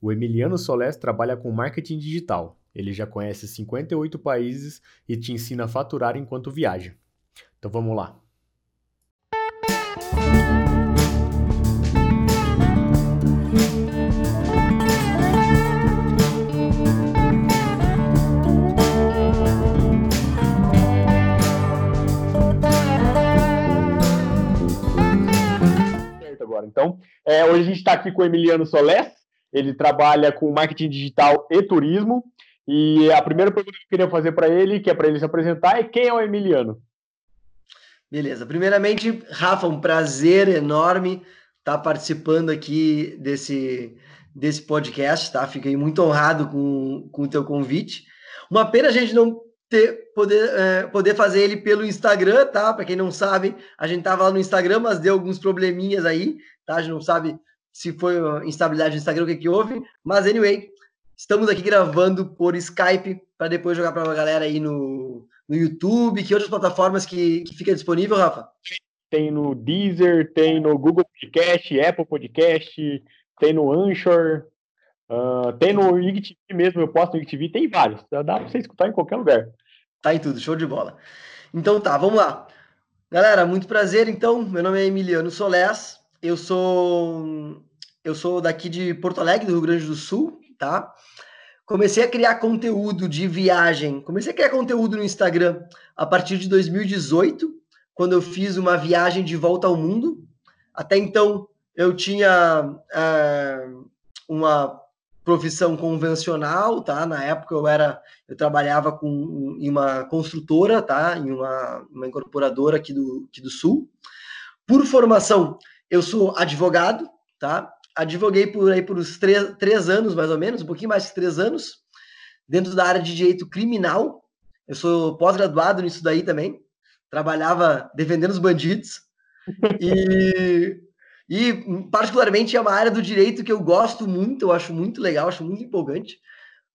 O Emiliano Solés trabalha com marketing digital. Ele já conhece 58 países e te ensina a faturar enquanto viaja. Então vamos lá. Então, é, hoje a gente está aqui com o Emiliano Solés, ele trabalha com marketing digital e turismo. E a primeira pergunta que eu queria fazer para ele, que é para ele se apresentar, é quem é o Emiliano? Beleza. Primeiramente, Rafa, um prazer enorme estar tá participando aqui desse, desse podcast, tá? Fiquei muito honrado com, com o teu convite. Uma pena a gente não ter, poder, é, poder fazer ele pelo Instagram, tá? Para quem não sabe, a gente tava lá no Instagram, mas deu alguns probleminhas aí, tá? A gente não sabe se foi instabilidade do Instagram, o que que houve, mas anyway, estamos aqui gravando por Skype para depois jogar para a galera aí no, no YouTube, que outras plataformas que, que fica disponível, Rafa? Tem no Deezer, tem no Google Podcast, Apple Podcast, tem no Anchor, Uh, tem no IGTV mesmo, eu posto no IGTV, tem vários. Dá pra você escutar em qualquer lugar. Tá em tudo, show de bola. Então tá, vamos lá. Galera, muito prazer. Então, meu nome é Emiliano Solés. Eu sou eu sou daqui de Porto Alegre, do Rio Grande do Sul, tá? Comecei a criar conteúdo de viagem. Comecei a criar conteúdo no Instagram a partir de 2018, quando eu fiz uma viagem de volta ao mundo. Até então, eu tinha é, uma profissão convencional, tá? Na época eu era, eu trabalhava com, em uma construtora, tá? Em uma, uma incorporadora aqui do, aqui do Sul. Por formação, eu sou advogado, tá? Advoguei por aí por uns três, três anos, mais ou menos, um pouquinho mais de três anos, dentro da área de direito criminal. Eu sou pós-graduado nisso daí também. Trabalhava defendendo os bandidos. E e, particularmente, é uma área do direito que eu gosto muito, eu acho muito legal, acho muito empolgante.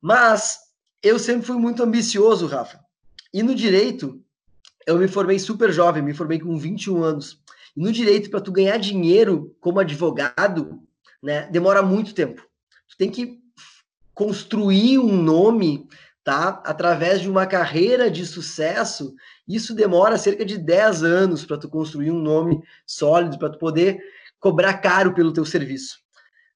Mas eu sempre fui muito ambicioso, Rafa. E no direito, eu me formei super jovem, me formei com 21 anos. E no direito, para tu ganhar dinheiro como advogado, né, demora muito tempo. Tu tem que construir um nome, tá? Através de uma carreira de sucesso. Isso demora cerca de 10 anos para tu construir um nome sólido, para tu poder cobrar caro pelo teu serviço,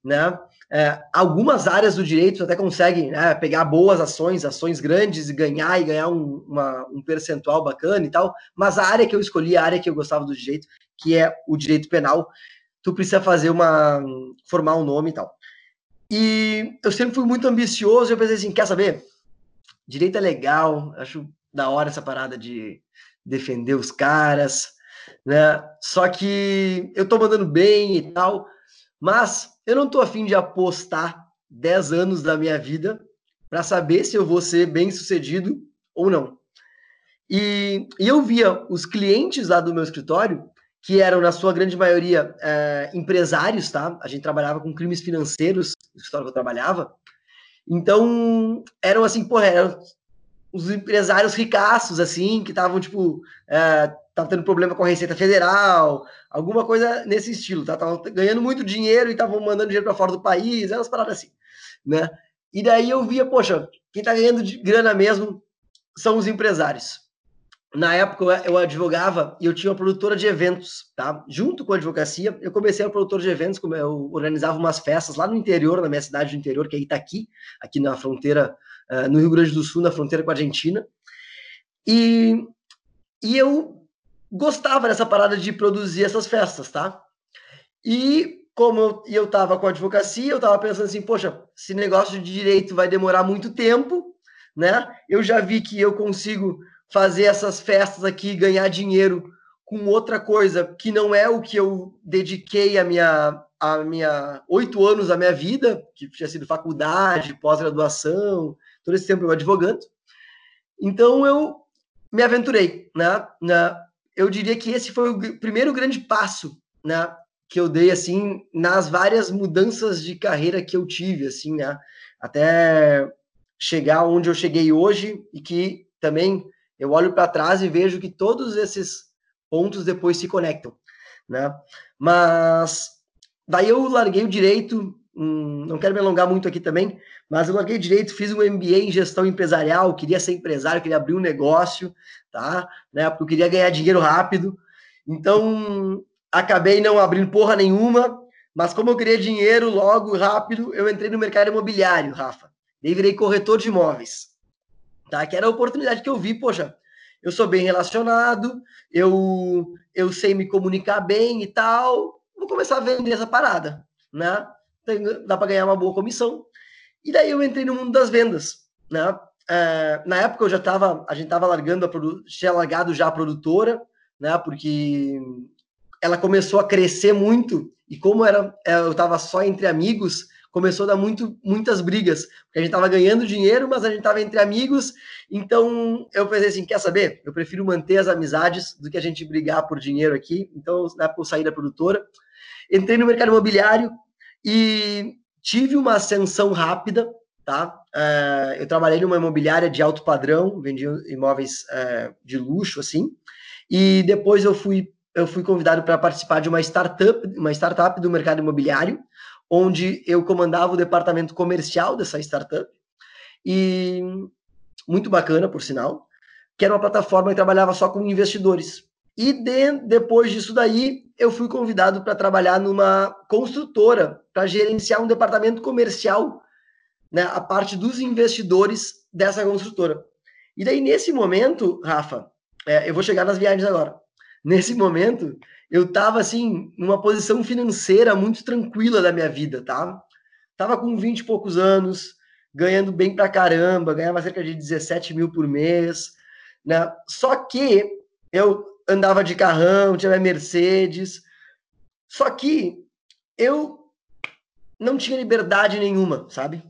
né? É, algumas áreas do direito até conseguem né, pegar boas ações, ações grandes e ganhar e ganhar um, uma, um percentual bacana e tal, mas a área que eu escolhi, a área que eu gostava do direito, que é o direito penal, tu precisa fazer uma formar um nome e tal. E eu sempre fui muito ambicioso, eu pensei assim, quer saber? Direito é legal, acho da hora essa parada de defender os caras, né? Só que eu tô mandando bem e tal, mas eu não tô afim de apostar 10 anos da minha vida para saber se eu vou ser bem sucedido ou não. E, e, eu via os clientes lá do meu escritório, que eram, na sua grande maioria, é, empresários, tá? A gente trabalhava com crimes financeiros, no escritório que eu trabalhava. Então, eram assim, porra, eram os empresários ricaços, assim, que estavam, tipo, é, tava tendo problema com a Receita Federal, alguma coisa nesse estilo, tá? Tava ganhando muito dinheiro e estavam mandando dinheiro para fora do país, umas paradas assim, né? E daí eu via, poxa, quem tá ganhando de grana mesmo são os empresários. Na época eu advogava e eu tinha uma produtora de eventos, tá? Junto com a advocacia, eu comecei a produtora de eventos, como eu organizava umas festas lá no interior, na minha cidade do interior, que é Itaqui, aqui na fronteira, uh, no Rio Grande do Sul, na fronteira com a Argentina. E, e eu gostava dessa parada de produzir essas festas, tá? E como eu, eu tava com a advocacia, eu tava pensando assim, poxa, esse negócio de direito vai demorar muito tempo, né? Eu já vi que eu consigo fazer essas festas aqui, ganhar dinheiro com outra coisa que não é o que eu dediquei a minha a minha oito anos da minha vida, que tinha sido faculdade, pós-graduação, todo esse tempo eu advogando. Então eu me aventurei, né? Eu diria que esse foi o primeiro grande passo, né, que eu dei assim nas várias mudanças de carreira que eu tive, assim, né, até chegar onde eu cheguei hoje e que também eu olho para trás e vejo que todos esses pontos depois se conectam, né? Mas daí eu larguei o direito um, não quero me alongar muito aqui também, mas eu larguei direito, fiz um MBA em gestão empresarial, queria ser empresário, queria abrir um negócio, tá? Eu queria ganhar dinheiro rápido. Então, acabei não abrindo porra nenhuma, mas como eu queria dinheiro logo, rápido, eu entrei no mercado imobiliário, Rafa. Daí virei corretor de imóveis. Tá? Que era a oportunidade que eu vi, poxa, eu sou bem relacionado, eu, eu sei me comunicar bem e tal, vou começar a vender essa parada, né? Dá para ganhar uma boa comissão. E daí eu entrei no mundo das vendas, né? É, na época eu já estava, a gente estava largando a tinha largado já a produtora, né? Porque ela começou a crescer muito e como era, é, eu estava só entre amigos, começou a dar muito, muitas brigas, porque a gente estava ganhando dinheiro, mas a gente estava entre amigos, então eu pensei assim, quer saber? Eu prefiro manter as amizades do que a gente brigar por dinheiro aqui, então na época eu saí da produtora, entrei no mercado imobiliário e tive uma ascensão rápida, tá? Uh, eu trabalhei numa imobiliária de alto padrão, vendia imóveis uh, de luxo, assim, e depois eu fui eu fui convidado para participar de uma startup, uma startup do mercado imobiliário, onde eu comandava o departamento comercial dessa startup. E muito bacana, por sinal, que era uma plataforma que trabalhava só com investidores. E de, depois disso daí, eu fui convidado para trabalhar numa construtora, para gerenciar um departamento comercial, né, a parte dos investidores dessa construtora. E daí, nesse momento, Rafa, é, eu vou chegar nas viagens agora nesse momento, eu estava assim, numa posição financeira muito tranquila da minha vida, tá? Tava com 20 e poucos anos, ganhando bem pra caramba, ganhava cerca de 17 mil por mês, né? Só que eu andava de carrão, tinha Mercedes, só que eu não tinha liberdade nenhuma, sabe?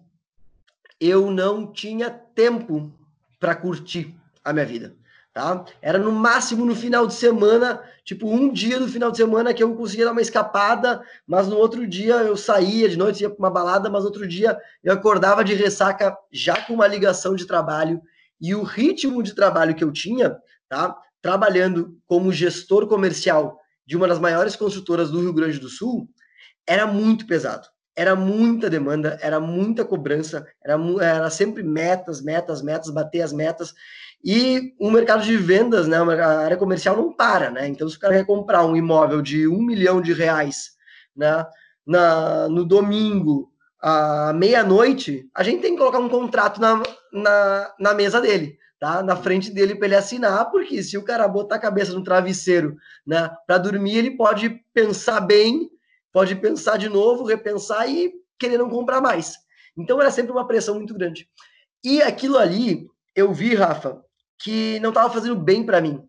Eu não tinha tempo para curtir a minha vida tá? Era no máximo no final de semana, tipo um dia do final de semana que eu conseguia dar uma escapada, mas no outro dia eu saía de noite, ia para uma balada, mas outro dia eu acordava de ressaca já com uma ligação de trabalho e o ritmo de trabalho que eu tinha, tá? Trabalhando como gestor comercial de uma das maiores construtoras do Rio Grande do Sul, era muito pesado. Era muita demanda, era muita cobrança, era, era sempre metas, metas, metas, bater as metas. E o mercado de vendas, né, a área comercial não para, né? Então, se o cara quer comprar um imóvel de um milhão de reais né, na, no domingo, à meia-noite, a gente tem que colocar um contrato na, na, na mesa dele, tá? Na frente dele para ele assinar, porque se o cara botar a cabeça no travesseiro, né, para dormir, ele pode pensar bem, pode pensar de novo, repensar e querer não comprar mais. Então era sempre uma pressão muito grande. E aquilo ali, eu vi, Rafa, que não estava fazendo bem para mim.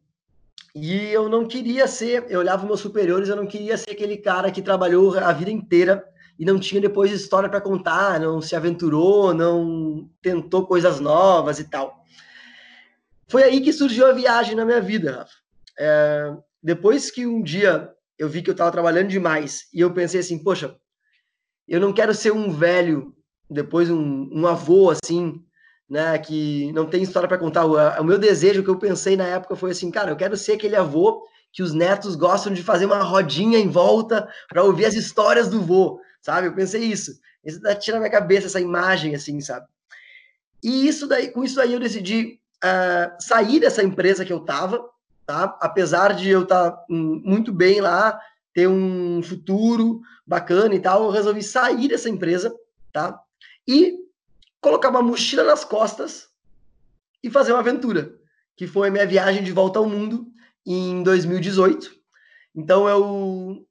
E eu não queria ser, eu olhava meus superiores, eu não queria ser aquele cara que trabalhou a vida inteira e não tinha depois história para contar, não se aventurou, não tentou coisas novas e tal. Foi aí que surgiu a viagem na minha vida, Rafa. É, depois que um dia eu vi que eu estava trabalhando demais e eu pensei assim, poxa, eu não quero ser um velho, depois um, um avô assim, né, que não tem história para contar. O, o, meu desejo que eu pensei na época foi assim, cara, eu quero ser aquele avô que os netos gostam de fazer uma rodinha em volta para ouvir as histórias do vô, sabe? Eu pensei isso. Isso tira na minha cabeça essa imagem, assim, sabe? E isso daí, com isso aí eu decidi sair dessa empresa que eu tava, tá? Apesar de eu estar tá, um, muito bem lá, ter um futuro bacana e tal, eu resolvi sair dessa empresa, tá? E colocar uma mochila nas costas e fazer uma aventura, que foi a minha viagem de volta ao mundo em 2018. Então eu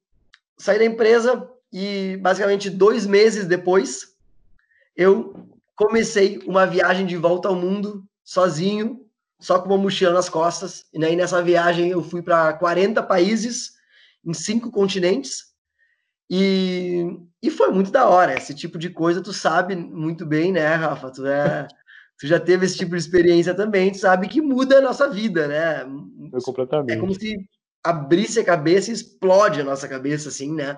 saí da empresa e basicamente dois meses depois eu comecei uma viagem de volta ao mundo sozinho, só com uma mochila nas costas. E aí nessa viagem eu fui para 40 países em cinco continentes e, e foi muito da hora. Esse tipo de coisa tu sabe muito bem, né, Rafa? Tu, é, tu já teve esse tipo de experiência também, tu sabe que muda a nossa vida, né? Foi completamente. É como se abrisse a cabeça e explode a nossa cabeça, assim, né?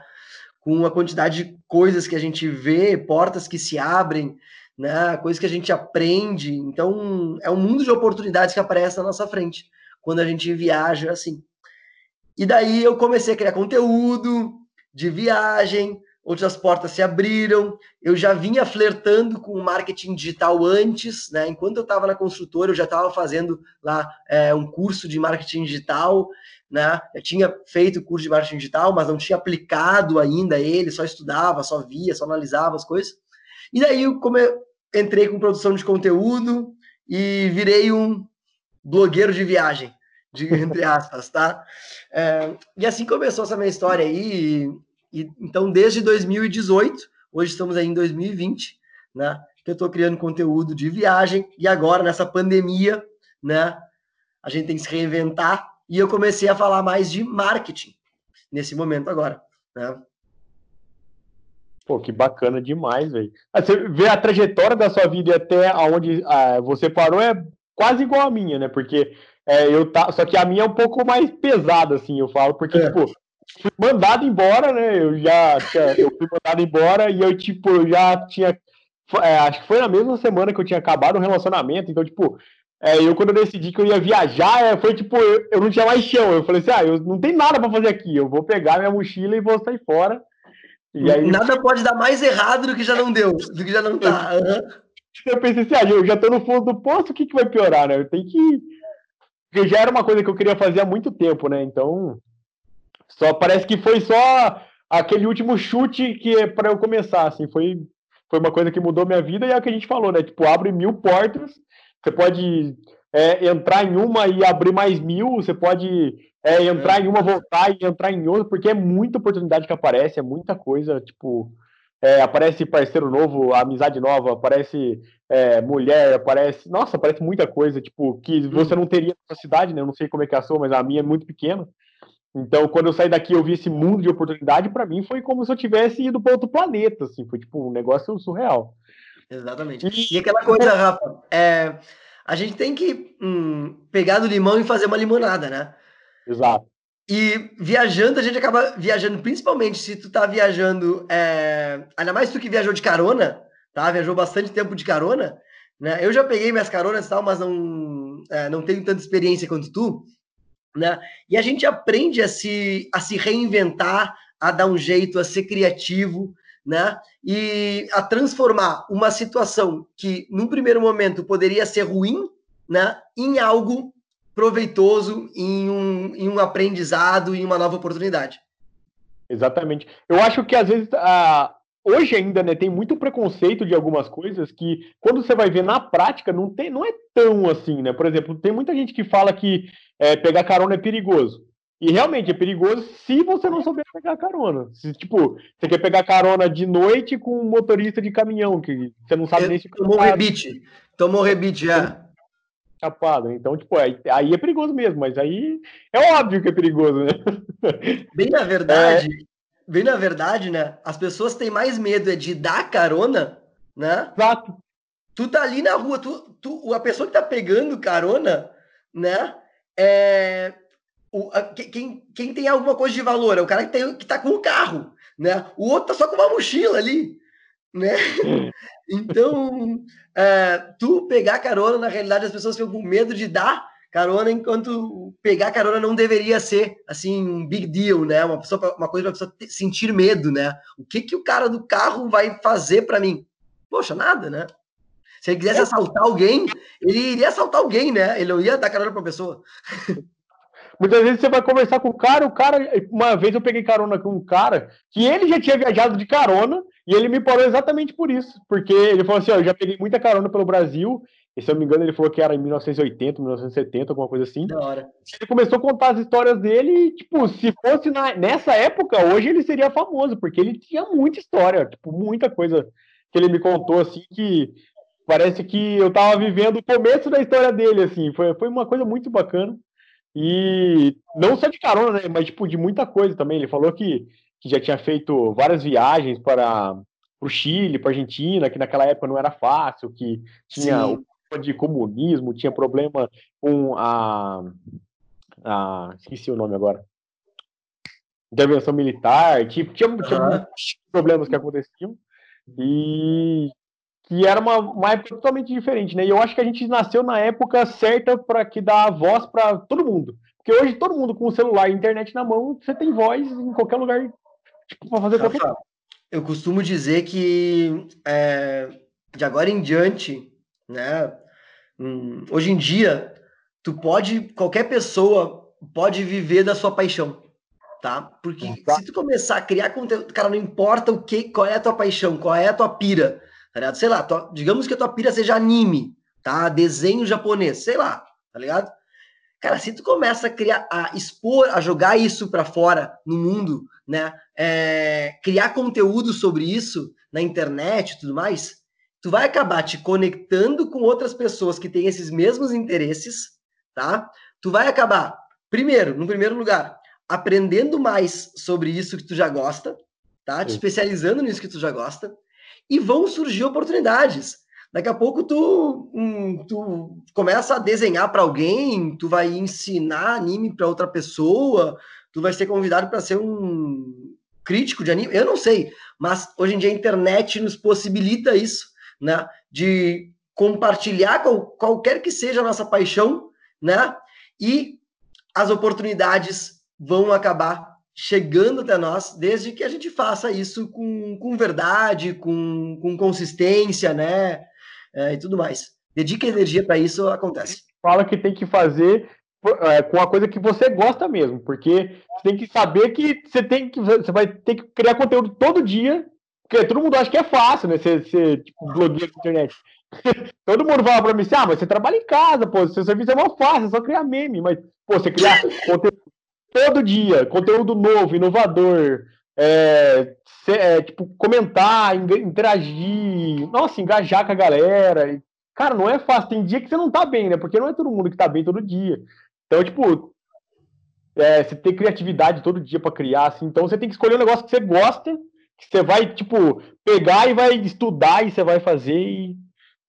Com a quantidade de coisas que a gente vê, portas que se abrem, né? Coisas que a gente aprende. Então, é um mundo de oportunidades que aparece na nossa frente quando a gente viaja assim. E daí eu comecei a criar conteúdo, de viagem, outras portas se abriram. Eu já vinha flertando com o marketing digital antes, né? Enquanto eu estava na construtora, eu já estava fazendo lá é, um curso de marketing digital, né? Eu tinha feito o curso de marketing digital, mas não tinha aplicado ainda ele, só estudava, só via, só analisava as coisas. E daí eu come... entrei com produção de conteúdo e virei um blogueiro de viagem, de, entre aspas, tá? É, e assim começou essa minha história aí. E, e, então, desde 2018, hoje estamos aí em 2020, né? Que eu estou criando conteúdo de viagem e agora nessa pandemia, né? A gente tem que se reinventar e eu comecei a falar mais de marketing nesse momento agora, né? Pô, que bacana demais, velho. Ah, você vê a trajetória da sua vida até aonde ah, você parou é quase igual a minha, né? Porque é, eu tá, só que a minha é um pouco mais pesada, assim, eu falo, porque, é. tipo, fui mandado embora, né? Eu já eu fui mandado embora e eu, tipo, eu já tinha. É, acho que foi na mesma semana que eu tinha acabado o relacionamento, então, tipo, é, eu quando eu decidi que eu ia viajar, é, foi tipo, eu, eu, não tinha mais chão. Eu falei assim, ah, eu não tem nada para fazer aqui, eu vou pegar minha mochila e vou sair fora. E aí, nada pode dar mais errado do que já não deu, do que já não tá. Uhum. Eu pensei assim, ah, eu já tô no fundo do poço, o que, que vai piorar, né? Eu tenho que porque já era uma coisa que eu queria fazer há muito tempo, né? Então, só parece que foi só aquele último chute que é para eu começar, assim, foi foi uma coisa que mudou minha vida e é o que a gente falou, né? Tipo, abre mil portas, você pode é, entrar em uma e abrir mais mil, você pode é, entrar é. em uma, voltar e entrar em outra, porque é muita oportunidade que aparece, é muita coisa, tipo, é, aparece parceiro novo, amizade nova, aparece é, mulher, aparece. Nossa, aparece muita coisa, tipo, que você não teria na cidade, né? Eu não sei como é que é a sua, mas a minha é muito pequena. Então, quando eu saí daqui eu vi esse mundo de oportunidade, para mim foi como se eu tivesse ido para outro planeta, assim, foi tipo um negócio surreal. Exatamente. E, e aquela coisa, Rafa, é, a gente tem que hum, pegar do limão e fazer uma limonada, né? Exato. E viajando, a gente acaba viajando, principalmente se tu tá viajando, é... ainda mais tu que viajou de carona, tá? Viajou bastante tempo de carona, né? Eu já peguei minhas caronas e tal, mas não, é, não tenho tanta experiência quanto tu, né? E a gente aprende a se, a se reinventar, a dar um jeito, a ser criativo, né? E a transformar uma situação que, num primeiro momento, poderia ser ruim, né? Em algo proveitoso em um, em um aprendizado e uma nova oportunidade. Exatamente. Eu acho que às vezes a, hoje ainda né, tem muito preconceito de algumas coisas que quando você vai ver na prática não tem não é tão assim, né? Por exemplo, tem muita gente que fala que é, pegar carona é perigoso. E realmente é perigoso se você não souber pegar carona. Se, tipo, você quer pegar carona de noite com um motorista de caminhão, que você não sabe nem se. Tomou rebite. Tomou rebite já chapado. Então, tipo, aí, aí é perigoso mesmo, mas aí é óbvio que é perigoso, né? Bem na verdade, é... bem na verdade, né? As pessoas têm mais medo é de dar carona, né? Exato. Tu tá ali na rua, tu, tu, a pessoa que tá pegando carona, né? É, o, a, quem, quem tem alguma coisa de valor é o cara que, tem, que tá com o carro, né? O outro tá só com uma mochila ali, né? Então, é, tu pegar carona, na realidade, as pessoas ficam com medo de dar carona, enquanto pegar carona não deveria ser, assim, um big deal, né? Uma, pessoa, uma coisa para a pessoa sentir medo, né? O que, que o cara do carro vai fazer para mim? Poxa, nada, né? Se ele quisesse assaltar alguém, ele iria assaltar alguém, né? Ele não ia dar carona para pessoa. Muitas vezes você vai conversar com o cara, o cara. Uma vez eu peguei carona com um cara que ele já tinha viajado de carona e ele me parou exatamente por isso. Porque ele falou assim: ó, eu já peguei muita carona pelo Brasil. E se eu não me engano, ele falou que era em 1980, 1970, alguma coisa assim. Da hora. Ele começou a contar as histórias dele e, tipo, se fosse na, nessa época, hoje ele seria famoso, porque ele tinha muita história, tipo, muita coisa que ele me contou, assim, que parece que eu tava vivendo o começo da história dele, assim. Foi, foi uma coisa muito bacana. E não só de carona, né? Mas tipo, de muita coisa também. Ele falou que, que já tinha feito várias viagens para o Chile, para a Argentina, que naquela época não era fácil, que tinha Sim. o de comunismo, tinha problema com a, a. Esqueci o nome agora. Intervenção militar, tipo, tinha, tinha uhum. muitos problemas que aconteciam. E que era uma, uma época totalmente diferente, né? E eu acho que a gente nasceu na época certa para que dá voz para todo mundo. Porque hoje todo mundo com o celular e internet na mão, você tem voz em qualquer lugar tipo, para fazer qualquer coisa. eu costumo dizer que é, de agora em diante, né? Hum, hoje em dia, tu pode, qualquer pessoa pode viver da sua paixão, tá? Porque tá. se tu começar a criar conteúdo, cara, não importa o que, qual é a tua paixão, qual é a tua pira, tá ligado? Sei lá, tua, digamos que a tua pira seja anime, tá? Desenho japonês, sei lá, tá ligado? Cara, se tu começa a criar, a expor, a jogar isso para fora no mundo, né? É, criar conteúdo sobre isso na internet e tudo mais, tu vai acabar te conectando com outras pessoas que têm esses mesmos interesses, tá? Tu vai acabar, primeiro, no primeiro lugar, aprendendo mais sobre isso que tu já gosta, tá? Te especializando nisso que tu já gosta, e vão surgir oportunidades. Daqui a pouco tu, hum, tu começa a desenhar para alguém, tu vai ensinar anime para outra pessoa, tu vai ser convidado para ser um crítico de anime, eu não sei, mas hoje em dia a internet nos possibilita isso, né? De compartilhar qual, qualquer que seja a nossa paixão, né? E as oportunidades vão acabar chegando até nós, desde que a gente faça isso com, com verdade, com, com consistência, né? É, e tudo mais. Dedica energia para isso, acontece. Fala que tem que fazer é, com a coisa que você gosta mesmo, porque você tem que saber que você tem que você vai ter que criar conteúdo todo dia, porque todo mundo acha que é fácil, né? Ser, ser tipo, blogueiro na internet. todo mundo fala para mim assim, ah, mas você trabalha em casa, pô, seu serviço é mal fácil, é só criar meme, mas pô, você criar conteúdo todo dia, conteúdo novo, inovador, é, é, tipo, comentar, interagir, nossa, engajar com a galera. Cara, não é fácil. Tem dia que você não tá bem, né? Porque não é todo mundo que tá bem todo dia. Então, tipo, é, você tem criatividade todo dia para criar, assim. Então, você tem que escolher um negócio que você gosta, que você vai, tipo, pegar e vai estudar e você vai fazer. E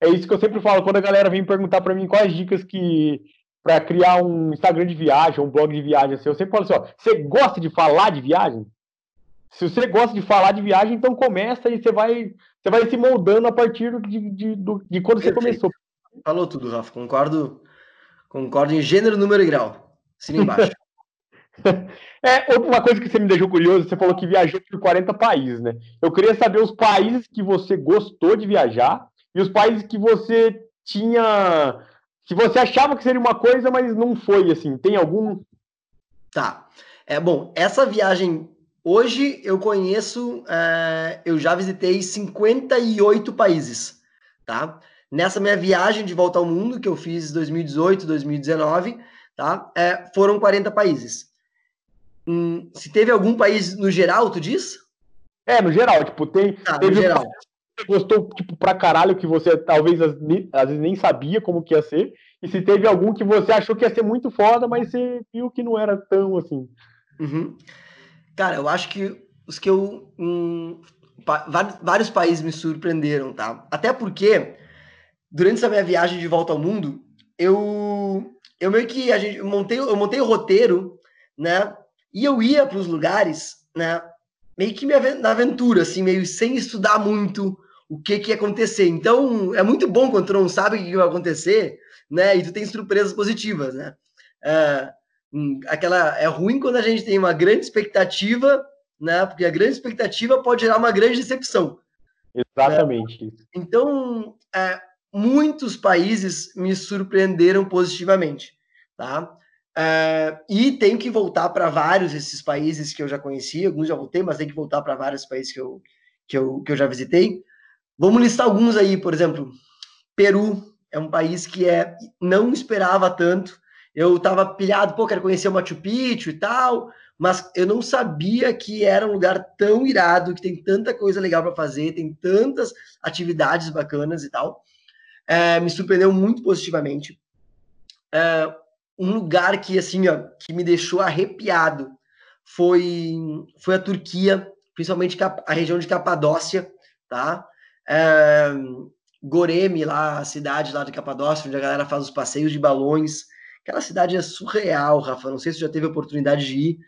é isso que eu sempre falo quando a galera vem perguntar para mim quais dicas que para criar um Instagram de viagem, um blog de viagem, assim, eu sempre falo assim, ó, você gosta de falar de viagem? Se você gosta de falar de viagem, então começa e você vai, você vai se moldando a partir de, de, de, de quando você começou. Falou tudo, Rafa. Concordo, concordo em gênero, número e grau. Assina embaixo. é, uma coisa que você me deixou curioso, você falou que viajou por 40 países, né? Eu queria saber os países que você gostou de viajar e os países que você tinha. Que você achava que seria uma coisa, mas não foi, assim. Tem algum? Tá. É bom, essa viagem Hoje eu conheço, uh, eu já visitei 58 países, tá? Nessa minha viagem de volta ao mundo, que eu fiz 2018, 2019, tá? É, foram 40 países. Hum, se teve algum país no geral, tu diz? É, no geral, tipo, tem. Tá, teve no geral. Gostou, tipo, pra caralho, que você talvez às, vezes nem sabia como que ia ser. E se teve algum que você achou que ia ser muito foda, mas você viu que não era tão assim. Uhum. Cara, eu acho que os que eu. Hum, vários países me surpreenderam, tá? Até porque, durante essa minha viagem de volta ao mundo, eu. Eu meio que. A gente, eu, montei, eu montei o roteiro, né? E eu ia para os lugares, né? Meio que na aventura, assim, meio sem estudar muito o que, que ia acontecer. Então, é muito bom quando tu não sabe o que vai acontecer, né? E tu tem surpresas positivas, né? Uh, aquela é ruim quando a gente tem uma grande expectativa, né? Porque a grande expectativa pode gerar uma grande decepção. Exatamente. Né? Então, é, muitos países me surpreenderam positivamente, tá? É, e tenho que voltar para vários desses países que eu já conheci, alguns já voltei, mas tenho que voltar para vários países que eu, que, eu, que eu já visitei. Vamos listar alguns aí, por exemplo, Peru é um país que é não esperava tanto, eu tava pilhado, pô, quero conhecer o Machu Picchu e tal, mas eu não sabia que era um lugar tão irado, que tem tanta coisa legal para fazer, tem tantas atividades bacanas e tal. É, me surpreendeu muito positivamente. É, um lugar que, assim, ó, que me deixou arrepiado foi, foi a Turquia, principalmente a região de Capadócia, tá? É, Goreme, lá, a cidade lá de Capadócia, onde a galera faz os passeios de balões, Aquela cidade é surreal, Rafa. Não sei se já teve oportunidade de ir.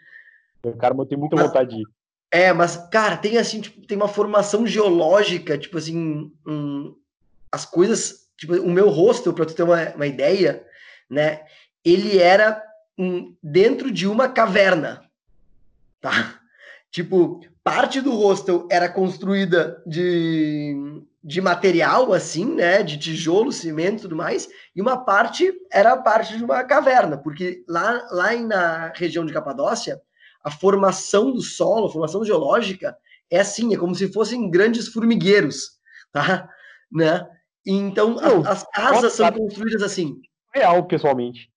Cara, eu tenho muita mas, vontade de ir. É, mas, cara, tem assim, tipo, tem uma formação geológica, tipo assim, um, as coisas, tipo, o meu rosto, para tu ter uma, uma ideia, né? Ele era um, dentro de uma caverna, tá? Tipo, parte do hostel era construída de, de material, assim, né? De tijolo, cimento e tudo mais, e uma parte era parte de uma caverna, porque lá, lá na região de Capadócia, a formação do solo, a formação geológica, é assim, é como se fossem grandes formigueiros, tá? Né? Então, a, as casas são construídas assim. Real, pessoalmente.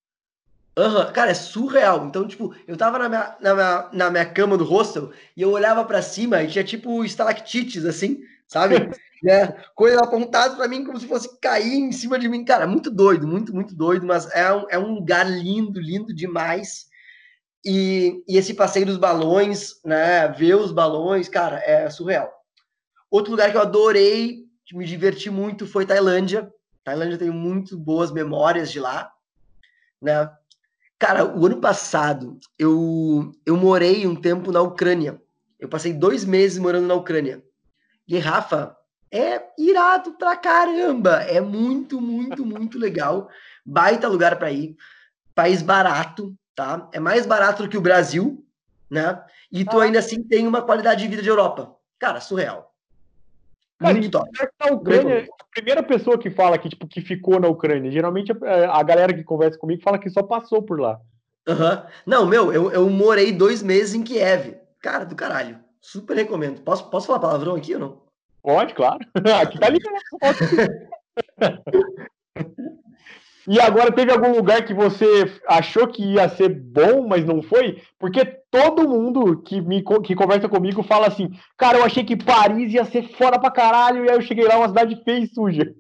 Uhum. Cara, é surreal. Então, tipo, eu tava na minha, na minha, na minha cama do hostel e eu olhava para cima e tinha, tipo, estalactites, assim, sabe? né? Coisa apontada para mim como se fosse cair em cima de mim. Cara, muito doido, muito, muito doido, mas é um, é um lugar lindo, lindo demais. E, e esse passeio dos balões, né? Ver os balões, cara, é surreal. Outro lugar que eu adorei, que me diverti muito, foi Tailândia. Tailândia tem muito boas memórias de lá, né? Cara, o ano passado eu, eu morei um tempo na Ucrânia. Eu passei dois meses morando na Ucrânia. E Rafa, é irado pra caramba. É muito, muito, muito legal. Baita lugar para ir. País barato, tá? É mais barato do que o Brasil, né? E tu ainda assim tem uma qualidade de vida de Europa. Cara, surreal. Cara, Muito top. Na Ucrânia, a primeira pessoa que fala que, tipo, que ficou na Ucrânia, geralmente a, é, a galera que conversa comigo fala que só passou por lá. Uhum. Não, meu, eu, eu morei dois meses em Kiev. Cara, do caralho. Super recomendo. Posso, posso falar palavrão aqui ou não? Pode, claro. Aqui tá ligado. E agora teve algum lugar que você achou que ia ser bom, mas não foi? Porque todo mundo que me que conversa comigo fala assim: "Cara, eu achei que Paris ia ser fora pra caralho", e aí eu cheguei lá uma cidade feia e suja.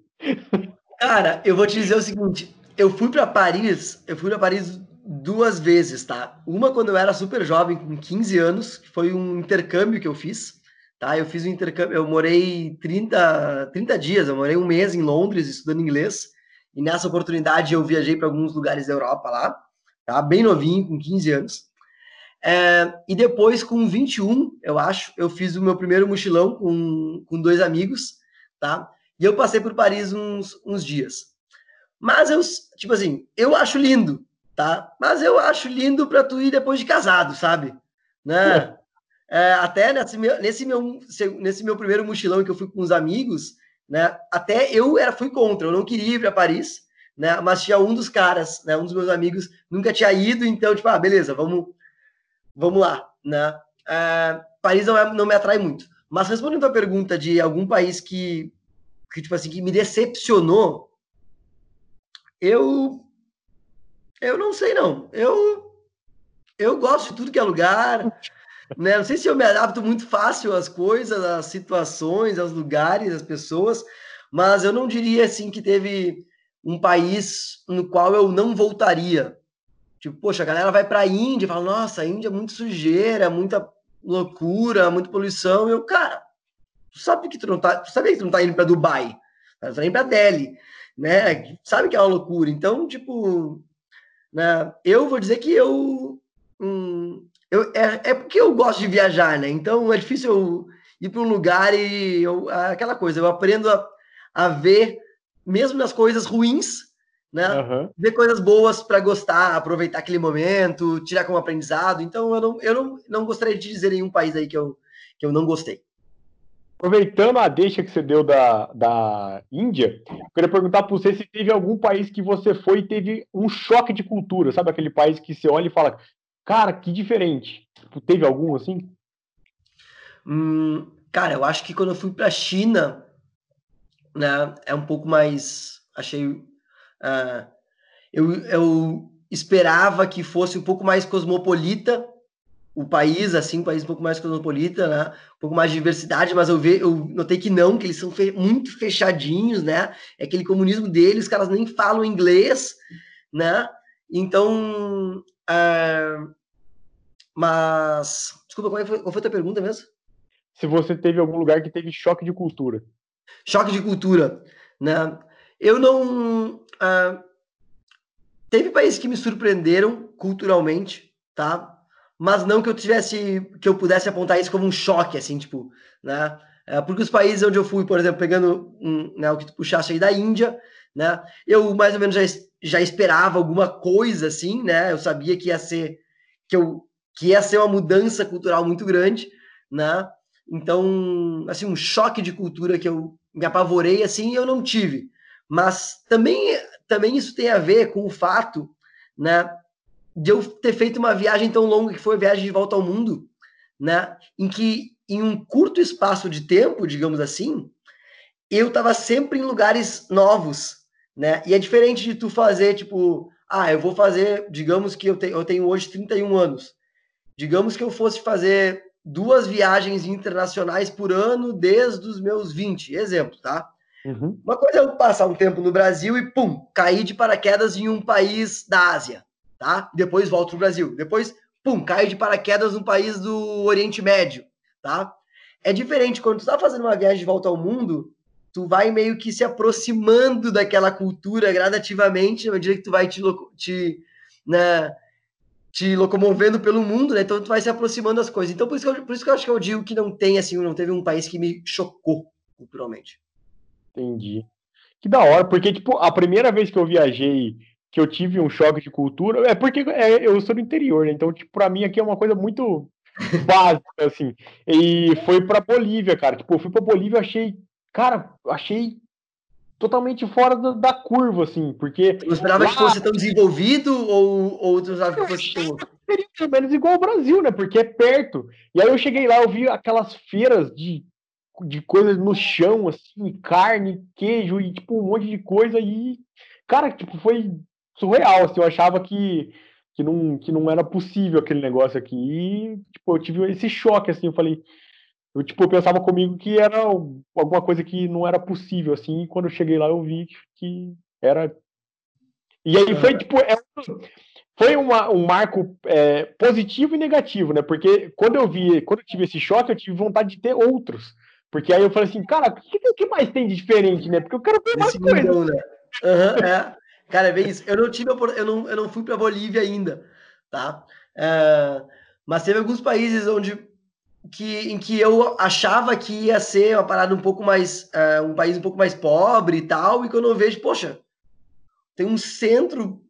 Cara, eu vou te dizer o seguinte, eu fui para Paris, eu fui para Paris duas vezes, tá? Uma quando eu era super jovem, com 15 anos, que foi um intercâmbio que eu fiz, tá? Eu fiz um intercâmbio, eu morei 30, 30 dias, eu morei um mês em Londres estudando inglês. E nessa oportunidade eu viajei para alguns lugares da Europa lá, tá? Bem novinho, com 15 anos. É, e depois, com 21, eu acho, eu fiz o meu primeiro mochilão com, com dois amigos, tá? E eu passei por Paris uns, uns dias. Mas eu, tipo assim, eu acho lindo, tá? Mas eu acho lindo para tu ir depois de casado, sabe? Né? É, até nesse meu, nesse, meu, nesse meu primeiro mochilão que eu fui com os amigos, né? Até eu era fui contra, eu não queria ir para Paris, né? Mas tinha um dos caras, né? Um dos meus amigos nunca tinha ido, então tipo, ah, beleza, vamos, vamos lá, né? É, Paris não, é, não me atrai muito. Mas respondendo a pergunta de algum país que, que tipo assim, que me decepcionou, eu eu não sei não. Eu eu gosto de tudo que é lugar. Né? Não sei se eu me adapto muito fácil às coisas, às situações, aos lugares, às pessoas, mas eu não diria assim que teve um país no qual eu não voltaria. Tipo, poxa, a galera vai para a Índia e fala: nossa, a Índia é muito sujeira, muita loucura, muita poluição. E eu, cara, tu sabe que tu não tá, tu que tu não tá indo para Dubai, tá indo para Delhi, né? Sabe que é uma loucura. Então, tipo, né? Eu vou dizer que eu hum, eu, é, é porque eu gosto de viajar, né? Então é difícil eu ir para um lugar e eu, aquela coisa, eu aprendo a, a ver, mesmo nas coisas ruins, né? Uhum. Ver coisas boas para gostar, aproveitar aquele momento, tirar como aprendizado. Então eu não, eu não, não gostaria de dizer nenhum país aí que eu, que eu não gostei. Aproveitando a deixa que você deu da, da Índia, eu queria perguntar para você se teve algum país que você foi e teve um choque de cultura, sabe? Aquele país que você olha e fala, Cara, que diferente. Tipo, teve algum assim? Hum, cara, eu acho que quando eu fui para a China, né, é um pouco mais. Achei. Uh, eu, eu esperava que fosse um pouco mais cosmopolita o país, assim, um país um pouco mais cosmopolita, né? Um pouco mais de diversidade, mas eu, ve, eu notei que não, que eles são fe muito fechadinhos, né? É aquele comunismo deles, os caras nem falam inglês, né? Então, é, mas, desculpa, qual foi, qual foi a tua pergunta mesmo? Se você teve algum lugar que teve choque de cultura. Choque de cultura, né? Eu não... Uh, teve países que me surpreenderam culturalmente, tá? Mas não que eu tivesse, que eu pudesse apontar isso como um choque, assim, tipo, né? É, porque os países onde eu fui, por exemplo, pegando né, o que tu puxaste aí da Índia, né? Eu mais ou menos já, já esperava alguma coisa assim, né? Eu sabia que ia ser que eu que ia ser uma mudança cultural muito grande, né? Então, assim, um choque de cultura que eu me apavorei, assim, eu não tive. Mas também, também isso tem a ver com o fato, né, de eu ter feito uma viagem tão longa que foi a viagem de volta ao mundo, né, em que em um curto espaço de tempo, digamos assim, eu estava sempre em lugares novos, né? E é diferente de tu fazer, tipo, ah, eu vou fazer, digamos que eu, te, eu tenho hoje 31 anos. Digamos que eu fosse fazer duas viagens internacionais por ano desde os meus 20, exemplo, tá? Uhum. Uma coisa é eu passar um tempo no Brasil e, pum, cair de paraquedas em um país da Ásia, tá? Depois volto pro Brasil. Depois, pum, cair de paraquedas num país do Oriente Médio, tá? É diferente, quando tu tá fazendo uma viagem de volta ao mundo, tu vai meio que se aproximando daquela cultura gradativamente, na medida que tu vai te, te, né, te locomovendo pelo mundo, né? Então tu vai se aproximando das coisas. Então por isso, que eu, por isso que eu acho que eu digo que não tem, assim, não teve um país que me chocou culturalmente. Entendi. Que da hora, porque, tipo, a primeira vez que eu viajei, que eu tive um choque de cultura, é porque é, eu sou do interior, né? Então, tipo, pra mim aqui é uma coisa muito básica, assim. E foi pra Bolívia, cara. Tipo, eu fui pra Bolívia, achei cara, achei totalmente fora da, da curva, assim, porque. Você esperava lá... que fosse tão desenvolvido ou, ou tu que fosse tão. Seria pelo menos igual ao Brasil, né? Porque é perto. E aí eu cheguei lá, eu vi aquelas feiras de, de coisas no chão, assim, carne, queijo e tipo um monte de coisa. E, cara, tipo, foi surreal, assim, eu achava que. Que não, que não era possível aquele negócio aqui. E, tipo, eu tive esse choque, assim, eu falei, eu, tipo, eu pensava comigo que era alguma coisa que não era possível, assim, e quando eu cheguei lá eu vi que era. E aí foi, tipo, é, foi uma, um marco é, positivo e negativo, né? Porque quando eu vi, quando eu tive esse choque, eu tive vontade de ter outros. Porque aí eu falei assim, cara, o que, que mais tem de diferente, né? Porque eu quero ver mais coisa. né? Uhum, é. Cara, é bem isso. Eu não tive, eu não, eu não fui para Bolívia ainda, tá? É, mas teve alguns países onde que, em que eu achava que ia ser uma parada um pouco mais. Uh, um país um pouco mais pobre e tal, e que eu vejo, poxa, tem um centro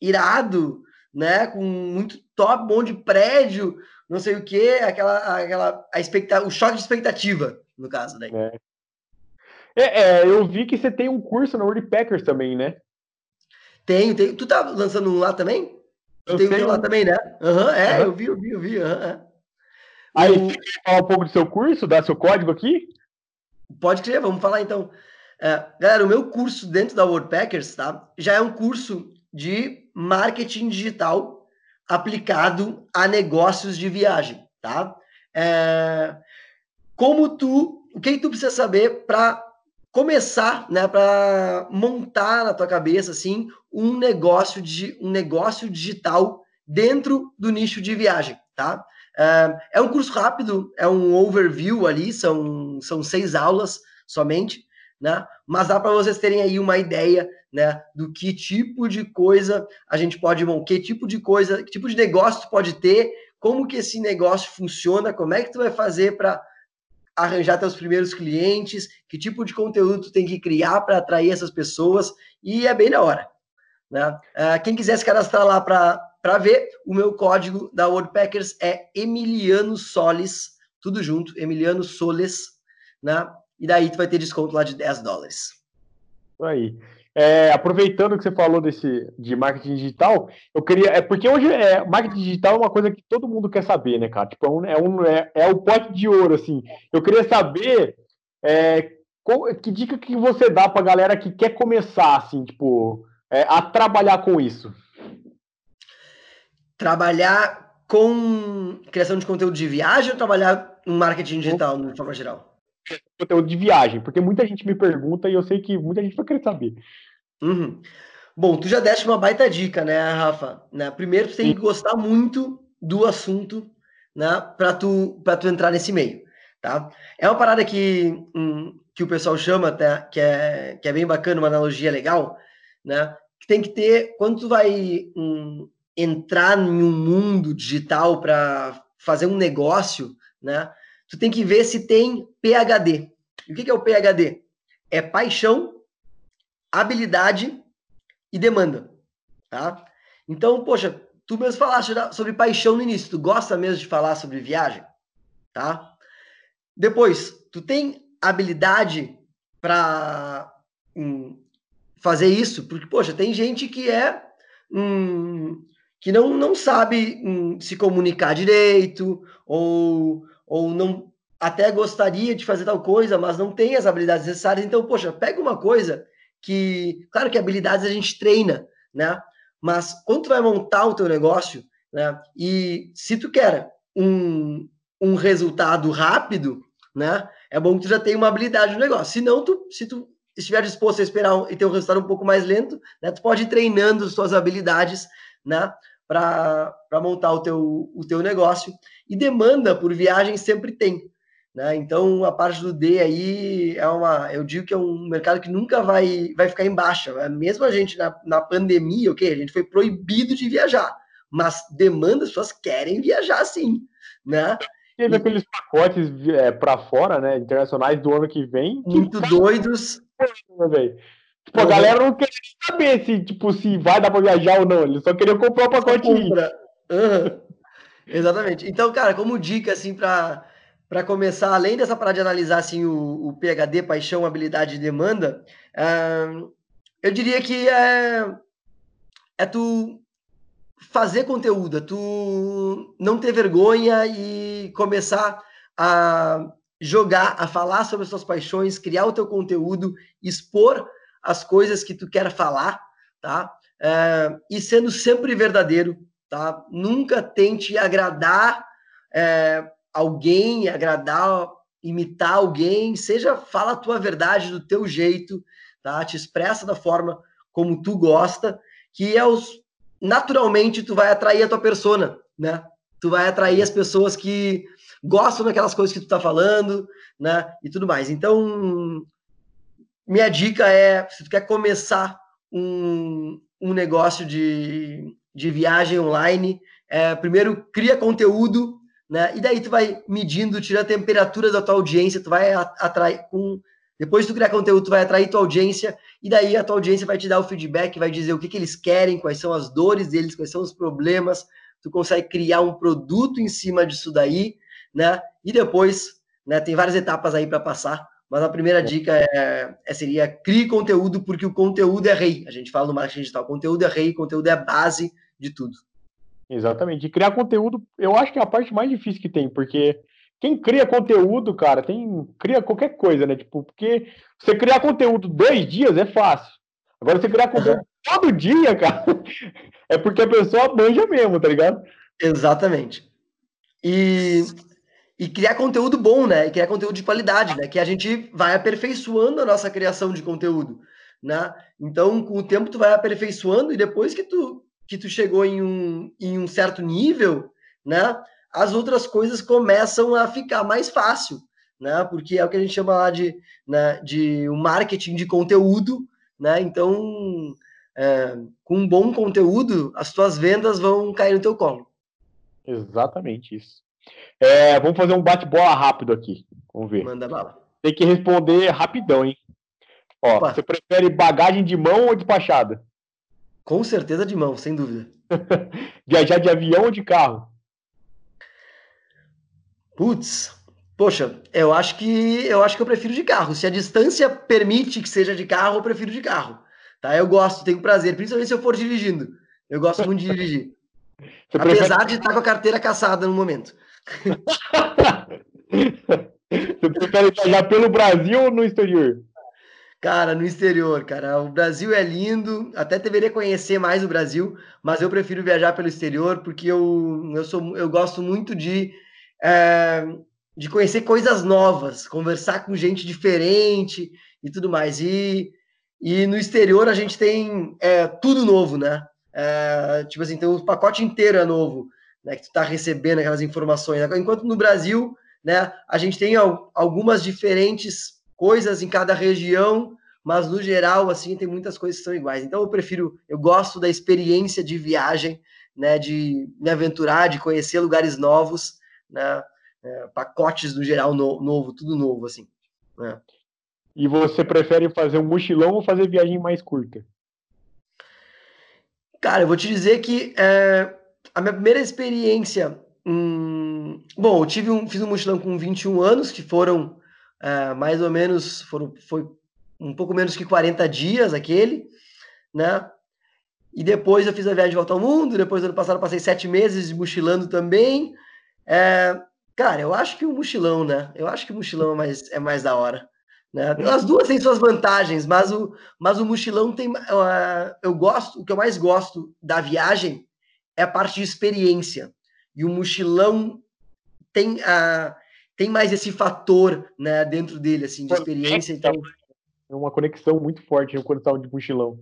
irado, né? Com muito top, bom de prédio, não sei o que, aquela, aquela a expectativa, o choque de expectativa, no caso daí. É. É, é, eu vi que você tem um curso na Packers também, né? Tenho, tenho. Tu tá lançando um lá também? Tu eu tem um lá também, né? Aham, uhum, é, eu vi, eu vi, eu vi. Uhum, é. Aí, o... falar um pouco do seu curso, dar seu código aqui? Pode crer, vamos falar então. É, galera, o meu curso dentro da WordPackers, tá? Já é um curso de marketing digital aplicado a negócios de viagem, tá? É, como tu, o que tu precisa saber para começar, né, para montar na tua cabeça assim um negócio de um negócio digital dentro do nicho de viagem, tá? É, um curso rápido, é um overview ali, são, são seis aulas somente, né? Mas dá para vocês terem aí uma ideia, né, do que tipo de coisa a gente pode, bom, que tipo de coisa, que tipo de negócio tu pode ter, como que esse negócio funciona, como é que tu vai fazer para arranjar teus primeiros clientes, que tipo de conteúdo tu tem que criar para atrair essas pessoas, e é bem na hora. Né? É, quem quiser se cadastrar lá para para ver, o meu código da WordPackers é Emiliano Soles, tudo junto, Emiliano Soles, né? E daí tu vai ter desconto lá de 10 dólares. Aí. É, aproveitando que você falou desse de marketing digital, eu queria. É porque hoje é, marketing digital é uma coisa que todo mundo quer saber, né, cara? Tipo, é, um, é, um, é, é o pote de ouro, assim. Eu queria saber é, qual, que dica que você dá pra galera que quer começar, assim, tipo, é, a trabalhar com isso trabalhar com criação de conteúdo de viagem ou trabalhar em marketing digital, de forma geral? Conteúdo de viagem, porque muita gente me pergunta e eu sei que muita gente vai querer saber. Uhum. Bom, tu já deste uma baita dica, né, Rafa? Né? Primeiro, tu tem que gostar muito do assunto, né, para tu, pra tu entrar nesse meio, tá? É uma parada que, hum, que o pessoal chama até, que é, que é bem bacana, uma analogia legal, né? Que tem que ter, quando tu vai hum, entrar em um mundo digital para fazer um negócio, né? Tu tem que ver se tem PhD. E o que é o PhD? É paixão, habilidade e demanda, tá? Então, poxa, tu mesmo falaste sobre paixão no início. Tu gosta mesmo de falar sobre viagem, tá? depois, tu tem habilidade para hum, fazer isso? Porque, poxa, tem gente que é hum, que não, não sabe hum, se comunicar direito, ou, ou não até gostaria de fazer tal coisa, mas não tem as habilidades necessárias. Então, poxa, pega uma coisa que, claro que habilidades a gente treina, né? Mas quando tu vai montar o teu negócio, né? E se tu quer um, um resultado rápido, né? É bom que tu já tenha uma habilidade no negócio. Se não, tu, se tu estiver disposto a esperar e ter um resultado um pouco mais lento, né? Tu pode ir treinando as tuas habilidades, né? Para montar o teu, o teu negócio. E demanda por viagem sempre tem. Né? Então, a parte do D aí é uma. Eu digo que é um mercado que nunca vai, vai ficar em baixa. Né? Mesmo a gente na, na pandemia, ok, a gente foi proibido de viajar, mas demanda, as pessoas querem viajar sim. Né? Teve e... aqueles pacotes é, para fora, né, internacionais do ano que vem. Muito que... doidos. Tipo, a galera não queria saber se, tipo, se vai dar para viajar ou não. Eles só queriam comprar o pacote. Uhum. Exatamente. Então, cara, como dica, assim, para para começar, além dessa parada de analisar assim, o, o PHD, paixão, habilidade e demanda, uh, eu diria que é, é tu fazer conteúdo, é tu não ter vergonha e começar a jogar, a falar sobre as suas paixões, criar o teu conteúdo, expor as coisas que tu quer falar, tá? É, e sendo sempre verdadeiro, tá? Nunca tente agradar é, alguém, agradar, imitar alguém, seja fala a tua verdade do teu jeito, tá? Te expressa da forma como tu gosta, que é os naturalmente tu vai atrair a tua persona, né? Tu vai atrair as pessoas que gostam daquelas coisas que tu tá falando, né? E tudo mais. Então, minha dica é, se tu quer começar um, um negócio de, de viagem online, é, primeiro cria conteúdo né? E daí tu vai medindo, tira a temperatura da tua audiência, tu vai atrair com depois tu criar conteúdo, tu vai atrair tua audiência e daí a tua audiência vai te dar o feedback, vai dizer o que, que eles querem, quais são as dores deles, quais são os problemas. Tu consegue criar um produto em cima disso daí, né? E depois, né? Tem várias etapas aí para passar, mas a primeira dica é, é, seria crie conteúdo porque o conteúdo é rei. A gente fala no marketing digital, conteúdo é rei, conteúdo é a base de tudo. Exatamente. E criar conteúdo, eu acho que é a parte mais difícil que tem, porque quem cria conteúdo, cara, tem cria qualquer coisa, né? Tipo, porque você criar conteúdo dois dias é fácil. Agora você criar conteúdo uhum. todo dia, cara, é porque a pessoa manja mesmo, tá ligado? Exatamente. E, e criar conteúdo bom, né? E criar conteúdo de qualidade, né? Que a gente vai aperfeiçoando a nossa criação de conteúdo, né? Então, com o tempo tu vai aperfeiçoando e depois que tu que tu chegou em um, em um certo nível, né? As outras coisas começam a ficar mais fácil, né? Porque é o que a gente chama lá de, né, de um marketing de conteúdo, né? Então, é, com um bom conteúdo, as tuas vendas vão cair no teu colo. Exatamente isso. É, vamos fazer um bate-bola rápido aqui. Vamos ver. Manda bala. Tem que responder rapidão, hein? Ó, Opa. você prefere bagagem de mão ou despachada? Com certeza de mão, sem dúvida. Viajar de avião ou de carro? Putz, poxa, eu acho que eu acho que eu prefiro de carro. Se a distância permite que seja de carro, eu prefiro de carro. Tá? Eu gosto, tenho prazer, principalmente se eu for dirigindo. Eu gosto muito de dirigir. Você Apesar prefere... de estar com a carteira caçada no momento. Você prefere viajar pelo Brasil ou no exterior? Cara, no exterior, cara. O Brasil é lindo, até deveria conhecer mais o Brasil, mas eu prefiro viajar pelo exterior porque eu, eu, sou, eu gosto muito de, é, de conhecer coisas novas, conversar com gente diferente e tudo mais. E, e no exterior a gente tem é, tudo novo, né? É, tipo assim, tem o pacote inteiro é novo, né? Que tu tá recebendo aquelas informações. Enquanto no Brasil, né, a gente tem algumas diferentes coisas em cada região, mas no geral, assim, tem muitas coisas que são iguais. Então eu prefiro, eu gosto da experiência de viagem, né, de me aventurar, de conhecer lugares novos, né, é, pacotes no geral no, novo, tudo novo, assim. Né. E você prefere fazer um mochilão ou fazer viagem mais curta? Cara, eu vou te dizer que é, a minha primeira experiência em Um, bom, eu tive um, fiz um mochilão com 21 anos, que foram uh, mais ou menos, foram, foi um pouco menos que 40 dias aquele, né? E depois eu fiz a viagem de volta ao mundo, depois ano passado passei sete meses mochilando também. É, cara, eu acho que o mochilão, né? Eu acho que o mochilão é mais, é mais da hora. Né? As duas têm suas vantagens, mas o, mas o mochilão tem. Uh, eu gosto, o que eu mais gosto da viagem é a parte de experiência. E o mochilão tem, uh, tem mais esse fator né, dentro dele, assim, de experiência. Então... É uma conexão muito forte quando está de mochilão.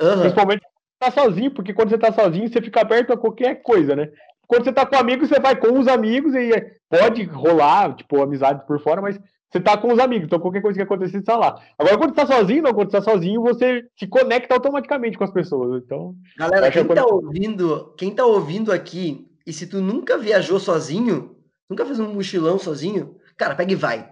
Uhum. Principalmente tá sozinho, porque quando você tá sozinho, você fica aberto a qualquer coisa, né? Quando você tá com amigos, você vai com os amigos e pode rolar, tipo, amizade por fora, mas você tá com os amigos, então qualquer coisa que acontecer, você tá lá. Agora, quando você tá sozinho, não, quando você tá sozinho, você se conecta automaticamente com as pessoas. Então, galera, quem tá ouvindo, quem tá ouvindo aqui, e se tu nunca viajou sozinho, nunca fez um mochilão sozinho, cara, pega e vai.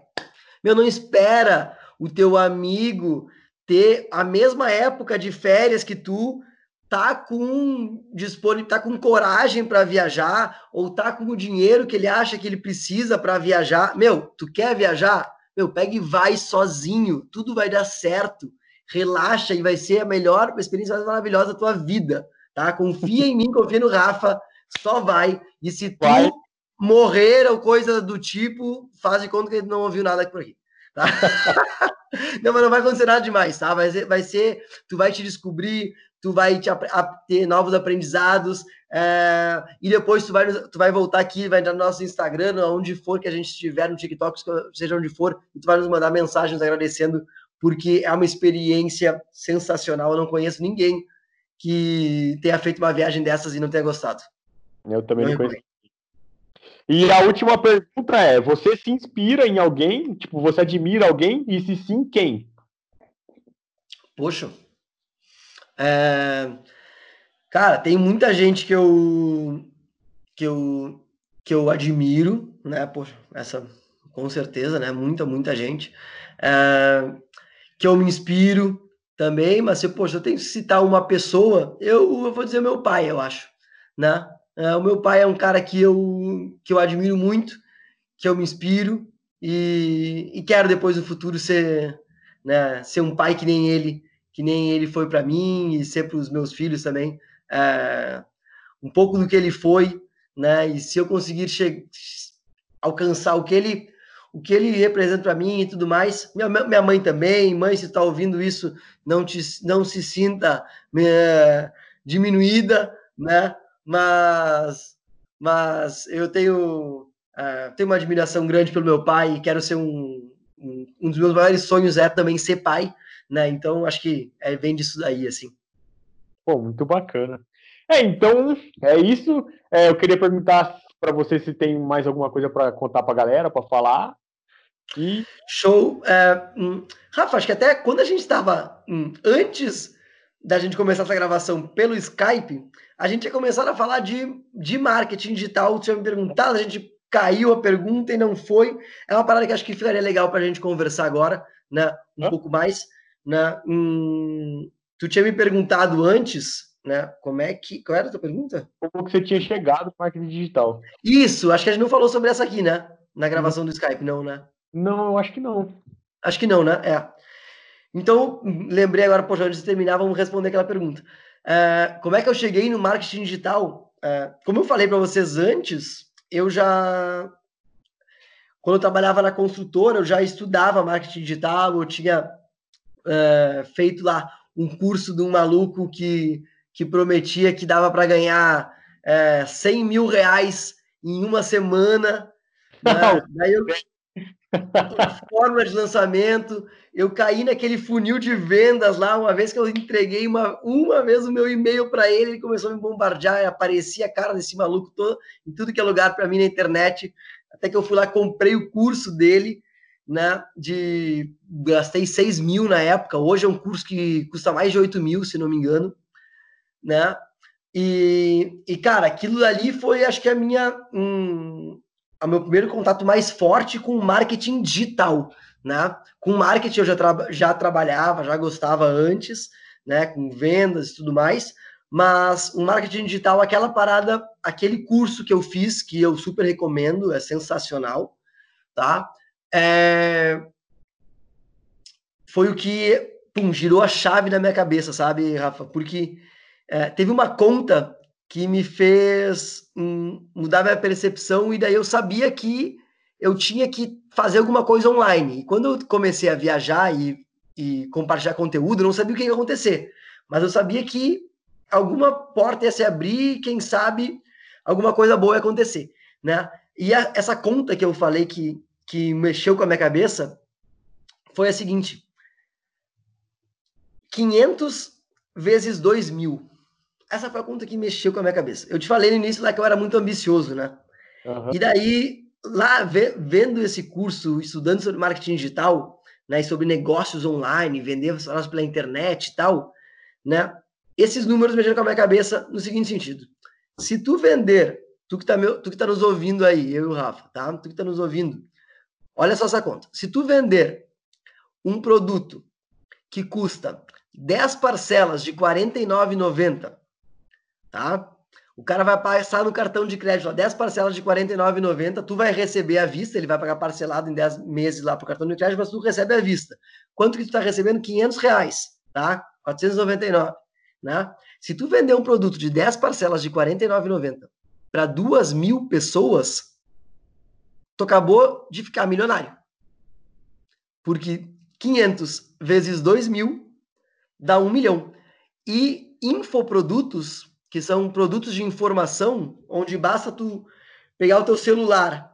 Meu, não espera o teu amigo ter a mesma época de férias que tu, tá com dispone, tá com coragem para viajar ou tá com o dinheiro que ele acha que ele precisa para viajar. Meu, tu quer viajar? Meu, pega e vai sozinho, tudo vai dar certo. Relaxa e vai ser a melhor a experiência mais maravilhosa da tua vida, tá? Confia em mim, confia no Rafa, só vai. E se tu vai. morrer ou coisa do tipo, faz de conta que ele não ouviu nada por aqui, tá? não, mas não vai acontecer nada demais, tá? Vai ser, vai ser, tu vai te descobrir, tu vai te, ter novos aprendizados, é, e depois tu vai, tu vai voltar aqui, vai entrar no nosso Instagram, onde for que a gente estiver, no TikTok, seja onde for, e tu vai nos mandar mensagens agradecendo, porque é uma experiência sensacional. Eu não conheço ninguém que tenha feito uma viagem dessas e não tenha gostado. Eu também não, não conheço. E a última pergunta é: você se inspira em alguém? Tipo, você admira alguém? E se sim, quem? Poxa, é, cara, tem muita gente que eu que eu que eu admiro, né? Poxa, essa com certeza, né? Muita, muita gente é, que eu me inspiro também, mas se poxa, eu tenho que citar uma pessoa, eu, eu vou dizer meu pai, eu acho, né? É, o meu pai é um cara que eu que eu admiro muito, que eu me inspiro e, e quero depois no futuro ser, né? Ser um pai que nem ele que nem ele foi para mim e ser para os meus filhos também, é, um pouco do que ele foi, né? E se eu conseguir alcançar o que ele o que ele representa para mim e tudo mais, minha, minha mãe também, mãe, se está ouvindo isso, não te não se sinta é, diminuída, né? Mas mas eu tenho uh, tenho uma admiração grande pelo meu pai e quero ser um, um, um dos meus maiores sonhos é também ser pai, né? Então, acho que é, vem disso daí, assim. Pô, muito bacana. É, então, é isso. É, eu queria perguntar para você se tem mais alguma coisa para contar para a galera, para falar. E... Show. É, hum, Rafa, acho que até quando a gente estava hum, antes da gente começar essa gravação pelo Skype, a gente tinha começado a falar de, de marketing digital. Você me perguntado, a gente caiu a pergunta e não foi. É uma parada que acho que ficaria legal para a gente conversar agora, né? Um ah. pouco mais. Né? Hum, tu tinha me perguntado antes, né? Como é que. Qual era a tua pergunta? Como que você tinha chegado no marketing digital? Isso, acho que a gente não falou sobre essa aqui, né? Na gravação do Skype, não, né? Não, eu acho que não. Acho que não, né? É. Então, lembrei agora, poxa, antes de terminar, vamos responder aquela pergunta. É, como é que eu cheguei no marketing digital? É, como eu falei para vocês antes, eu já. Quando eu trabalhava na construtora, eu já estudava marketing digital, eu tinha é, feito lá um curso de um maluco que, que prometia que dava para ganhar é, 100 mil reais em uma semana. Né? Daí eu, forma de lançamento, eu caí naquele funil de vendas lá, uma vez que eu entreguei uma, uma vez o meu e-mail para ele, ele começou a me bombardear, aparecia a cara desse maluco todo, em tudo que é lugar para mim na internet, até que eu fui lá, comprei o curso dele, né? De gastei 6 mil na época. Hoje é um curso que custa mais de 8 mil, se não me engano, né? E, e cara, aquilo ali foi, acho que a minha, um, o meu primeiro contato mais forte com marketing digital, né? Com marketing eu já, tra já trabalhava, já gostava antes, né? Com vendas e tudo mais, mas o marketing digital, aquela parada, aquele curso que eu fiz, que eu super recomendo, é sensacional, tá? É... Foi o que pum, girou a chave na minha cabeça, sabe, Rafa? Porque é, teve uma conta que me fez hum, mudar minha percepção e daí eu sabia que eu tinha que fazer alguma coisa online. E quando eu comecei a viajar e, e compartilhar conteúdo, eu não sabia o que ia acontecer. Mas eu sabia que alguma porta ia se abrir e, quem sabe, alguma coisa boa ia acontecer, né? E a, essa conta que eu falei que, que mexeu com a minha cabeça foi a seguinte: 500 vezes 2 mil. Essa foi a conta que mexeu com a minha cabeça. Eu te falei no início lá que eu era muito ambicioso, né? Uhum. E daí, lá vendo esse curso, estudando sobre marketing digital, né, sobre negócios online, vender pela internet e tal, né? Esses números mexeram com a minha cabeça no seguinte sentido: se tu vender, tu que tá, meu, tu que tá nos ouvindo aí, eu e o Rafa, tá? Tu que tá nos ouvindo, olha só essa conta. Se tu vender um produto que custa 10 parcelas de R$ 49,90, tá? O cara vai passar no cartão de crédito, ó, 10 parcelas de R$ 49,90, tu vai receber à vista, ele vai pagar parcelado em 10 meses lá pro cartão de crédito, mas tu recebe à vista. Quanto que tu tá recebendo? 500 reais, tá? 499, né? Se tu vender um produto de 10 parcelas de R$ 49,90 para duas mil pessoas, tu acabou de ficar milionário. Porque 500 vezes 2 mil dá um milhão. E infoprodutos, que são produtos de informação, onde basta tu pegar o teu celular,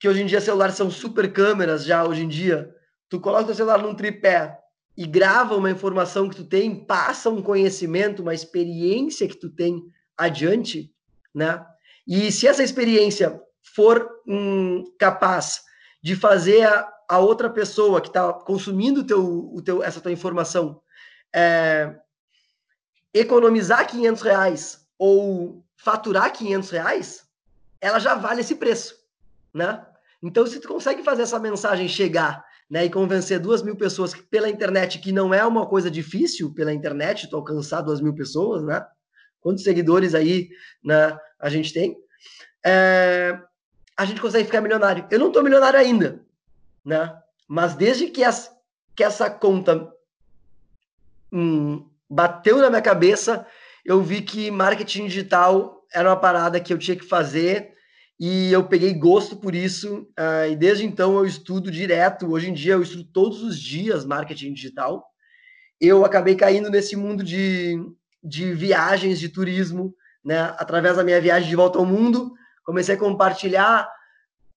que hoje em dia celulares são super câmeras já hoje em dia, tu coloca o teu celular num tripé e grava uma informação que tu tem, passa um conhecimento, uma experiência que tu tem adiante, né? E se essa experiência for hum, capaz de fazer a, a outra pessoa que está consumindo teu, o teu, essa tua informação é, economizar 500 reais ou faturar 500 reais, ela já vale esse preço, né? Então, se tu consegue fazer essa mensagem chegar né, e convencer duas mil pessoas pela internet, que não é uma coisa difícil pela internet, tu alcançar duas mil pessoas, né? Quantos seguidores aí né, a gente tem? É, a gente consegue ficar milionário. Eu não estou milionário ainda, né? Mas desde que, as, que essa conta hum, bateu na minha cabeça, eu vi que marketing digital era uma parada que eu tinha que fazer e eu peguei gosto por isso. Uh, e desde então eu estudo direto. Hoje em dia eu estudo todos os dias marketing digital. Eu acabei caindo nesse mundo de, de viagens, de turismo, né? Através da minha viagem de volta ao mundo, comecei a compartilhar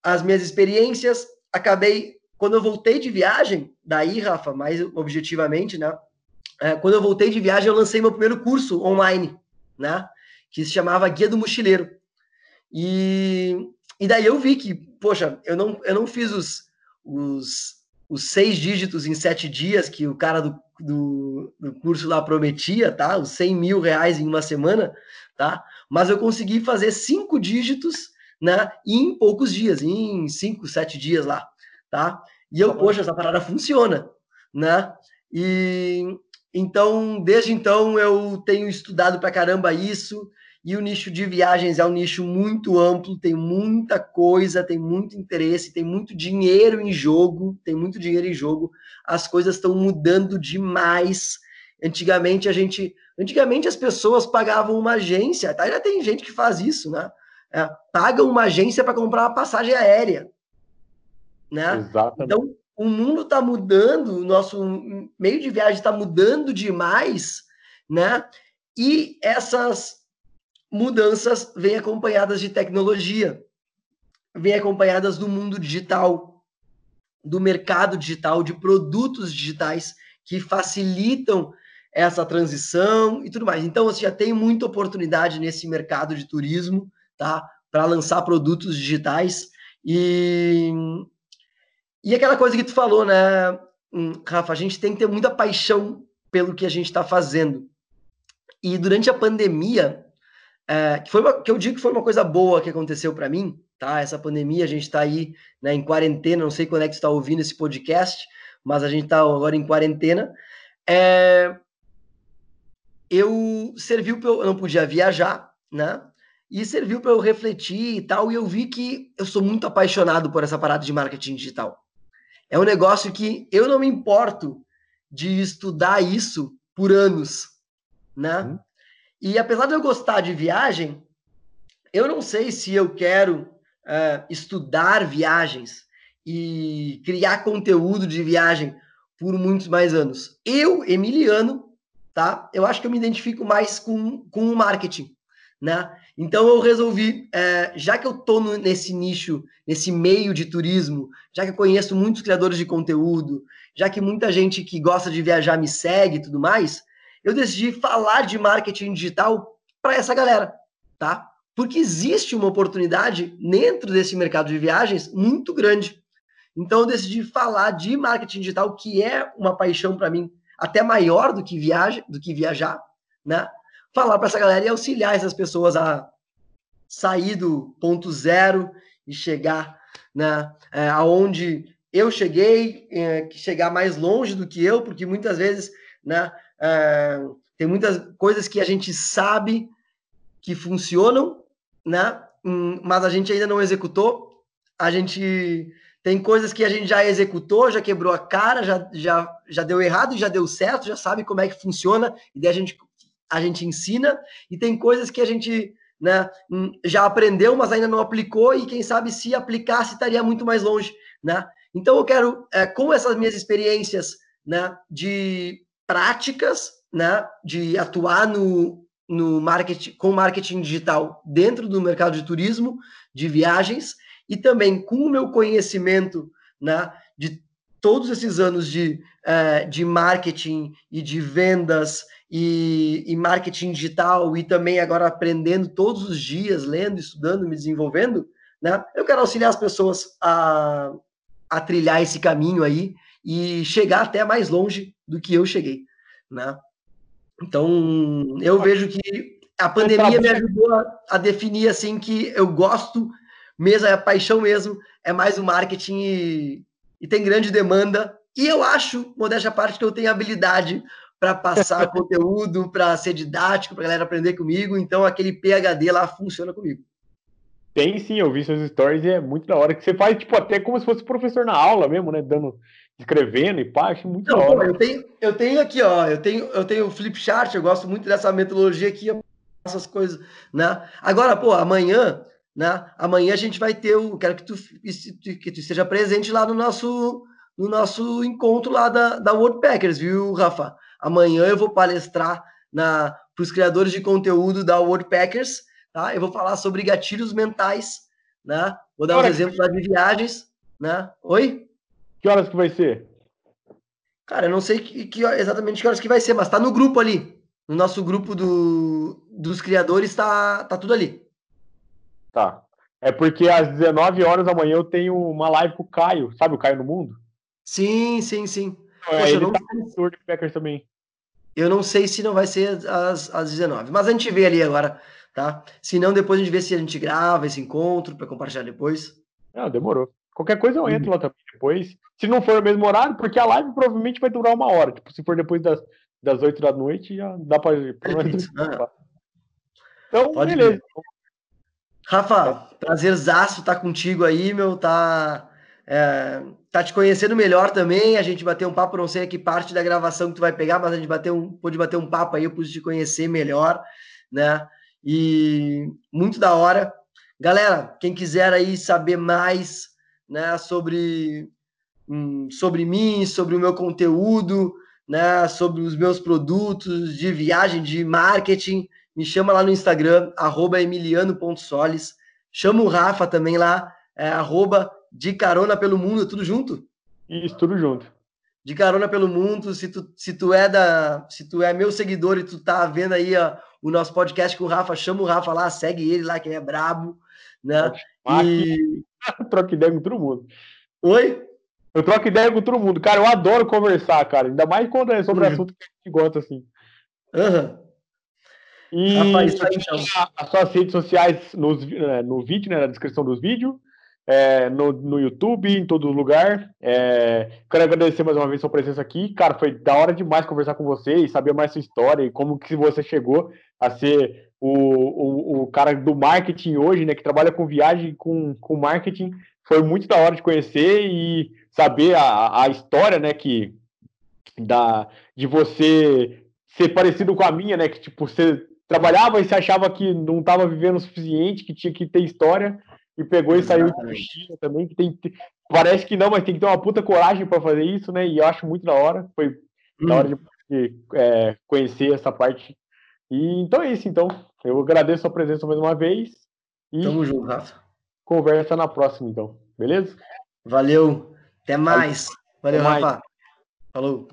as minhas experiências. Acabei, quando eu voltei de viagem, daí, Rafa, mais objetivamente, né? é, quando eu voltei de viagem, eu lancei meu primeiro curso online, né? Que se chamava Guia do Mochileiro. E, e daí eu vi que, poxa, eu não, eu não fiz os, os, os seis dígitos em sete dias que o cara do, do, do curso lá prometia, tá? Os 100 mil reais em uma semana, tá? Mas eu consegui fazer cinco dígitos, né? Em poucos dias, em cinco, sete dias lá, tá? E eu, tá poxa, essa parada funciona, né? E, então, desde então, eu tenho estudado para caramba isso. E o nicho de viagens é um nicho muito amplo, tem muita coisa, tem muito interesse, tem muito dinheiro em jogo, tem muito dinheiro em jogo. As coisas estão mudando demais. Antigamente a gente, antigamente as pessoas pagavam uma agência, tá? Já tem gente que faz isso, né? É, paga uma agência para comprar uma passagem aérea, né? Exatamente. Então o mundo está mudando, o nosso meio de viagem está mudando demais, né? E essas mudanças vêm acompanhadas de tecnologia, vêm acompanhadas do mundo digital, do mercado digital, de produtos digitais que facilitam essa transição e tudo mais. Então, você já tem muita oportunidade nesse mercado de turismo, tá? Para lançar produtos digitais e e aquela coisa que tu falou, né, hum, Rafa, a gente tem que ter muita paixão pelo que a gente está fazendo. E durante a pandemia, é, que, foi uma, que eu digo que foi uma coisa boa que aconteceu para mim, tá? Essa pandemia, a gente está aí né, em quarentena, não sei quando é que está ouvindo esse podcast, mas a gente está agora em quarentena. É, eu serviu para eu, eu não podia viajar, né? e serviu para eu refletir e tal. E eu vi que eu sou muito apaixonado por essa parada de marketing digital. É um negócio que eu não me importo de estudar isso por anos, né? Uhum. E apesar de eu gostar de viagem, eu não sei se eu quero uh, estudar viagens e criar conteúdo de viagem por muitos mais anos. Eu, Emiliano, tá? Eu acho que eu me identifico mais com, com o marketing, né? Então eu resolvi, é, já que eu tô no, nesse nicho, nesse meio de turismo, já que eu conheço muitos criadores de conteúdo, já que muita gente que gosta de viajar me segue e tudo mais, eu decidi falar de marketing digital para essa galera, tá? Porque existe uma oportunidade dentro desse mercado de viagens muito grande. Então eu decidi falar de marketing digital, que é uma paixão para mim até maior do que viagem, do que viajar, né? falar para essa galera e auxiliar essas pessoas a sair do ponto zero e chegar né, é, aonde eu cheguei, é, chegar mais longe do que eu, porque muitas vezes né, é, tem muitas coisas que a gente sabe que funcionam, né, hum, mas a gente ainda não executou. A gente tem coisas que a gente já executou, já quebrou a cara, já, já, já deu errado, já deu certo, já sabe como é que funciona, e daí a gente a gente ensina e tem coisas que a gente né, hum, já aprendeu, mas ainda não aplicou e quem sabe se aplicasse estaria muito mais longe, né? Então eu quero, é, com essas minhas experiências, né, de práticas, né, de atuar no, no marketing, com marketing digital dentro do mercado de turismo, de viagens e também com o meu conhecimento, né, de todos esses anos de, é, de marketing e de vendas e, e, marketing digital e também agora aprendendo todos os dias, lendo, estudando, me desenvolvendo, né? Eu quero auxiliar as pessoas a, a trilhar esse caminho aí e chegar até mais longe do que eu cheguei, né? Então, eu vejo que a pandemia me ajudou a, a definir assim que eu gosto mesmo, é a paixão mesmo, é mais o marketing e, e tem grande demanda. E eu acho, modéstia à parte, que eu tenho habilidade para passar conteúdo, para ser didático, para a galera aprender comigo. Então, aquele PHD lá funciona comigo. Tem sim, eu vi seus stories e é muito da hora. Que você faz, tipo, até como se fosse professor na aula mesmo, né? Dando, escrevendo e pá, acho muito Não, da hora. eu, tenho, eu tenho aqui, ó, eu tenho, eu tenho o flip chart, eu gosto muito dessa metodologia aqui, essas coisas, né? Agora, pô, amanhã, né? Amanhã a gente vai ter o. Quero que tu, que tu esteja presente lá no nosso, no nosso encontro lá da, da World Packers, viu, Rafa? Amanhã eu vou palestrar para os criadores de conteúdo da Packers, tá? Eu vou falar sobre gatilhos mentais, né? Vou dar uns exemplos lá de viagens, né? Oi? Que horas que vai ser? Cara, eu não sei que, que, exatamente que horas que vai ser, mas tá no grupo ali. No nosso grupo do, dos criadores tá, tá tudo ali. Tá. É porque às 19 horas da manhã eu tenho uma live com o Caio, sabe o Caio no Mundo? Sim, sim, sim. É, Poxa, ele não... tá Packers também. Eu não sei se não vai ser às, às 19, mas a gente vê ali agora, tá? Se não, depois a gente vê se a gente grava esse encontro para compartilhar depois. Não, demorou. Qualquer coisa eu uhum. entro lá também depois. Se não for o mesmo horário, porque a live provavelmente vai durar uma hora. Tipo, se for depois das, das 8 da noite, já dá para. Então, Pode beleza. Ver. Rafa, prazerzaço estar tá contigo aí, meu. Tá é, tá te conhecendo melhor também, a gente bateu um papo, não sei que parte da gravação que tu vai pegar, mas a gente bateu um, pôde bater um papo aí, eu pude te conhecer melhor, né? E muito da hora. Galera, quem quiser aí saber mais, né, sobre, hum, sobre mim, sobre o meu conteúdo, né, sobre os meus produtos de viagem, de marketing, me chama lá no Instagram, emiliano.soles. Chama o Rafa também lá, é, arroba de carona pelo mundo, tudo junto? Isso, tudo junto. De carona pelo mundo, se tu, se tu é da, se tu é meu seguidor e tu tá vendo aí ó, o nosso podcast com o Rafa, chama o Rafa lá, segue ele lá, que ele é brabo, né? E... troco ideia com todo mundo. Oi? Eu troco ideia com todo mundo. Cara, eu adoro conversar, cara. Ainda mais quando é sobre uhum. assunto que a gente gosta, assim. Aham. Uhum. E Rapaz, então. as suas redes sociais nos, né, no vídeo, né, na descrição dos vídeos é, no, no YouTube, em todo lugar. É, quero agradecer mais uma vez sua presença aqui. Cara, foi da hora demais conversar com você e saber mais sua história e como que você chegou a ser o, o, o cara do marketing hoje, né, que trabalha com viagem, com, com marketing, foi muito da hora de conhecer e saber a, a história, né, que da, de você ser parecido com a minha, né, que tipo, você trabalhava e você achava que não estava vivendo o suficiente, que tinha que ter história, e pegou e saiu de China também, que tem, parece que não, mas tem que ter uma puta coragem para fazer isso, né, e eu acho muito da hora, foi hum. da hora de, de é, conhecer essa parte e então é isso, então. Eu agradeço a presença mais uma vez. E Tamo junto, Rafa. Conversa na próxima, então. Beleza? Valeu. Até mais. Valeu, Até mais. Rafa. Falou.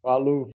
Falou.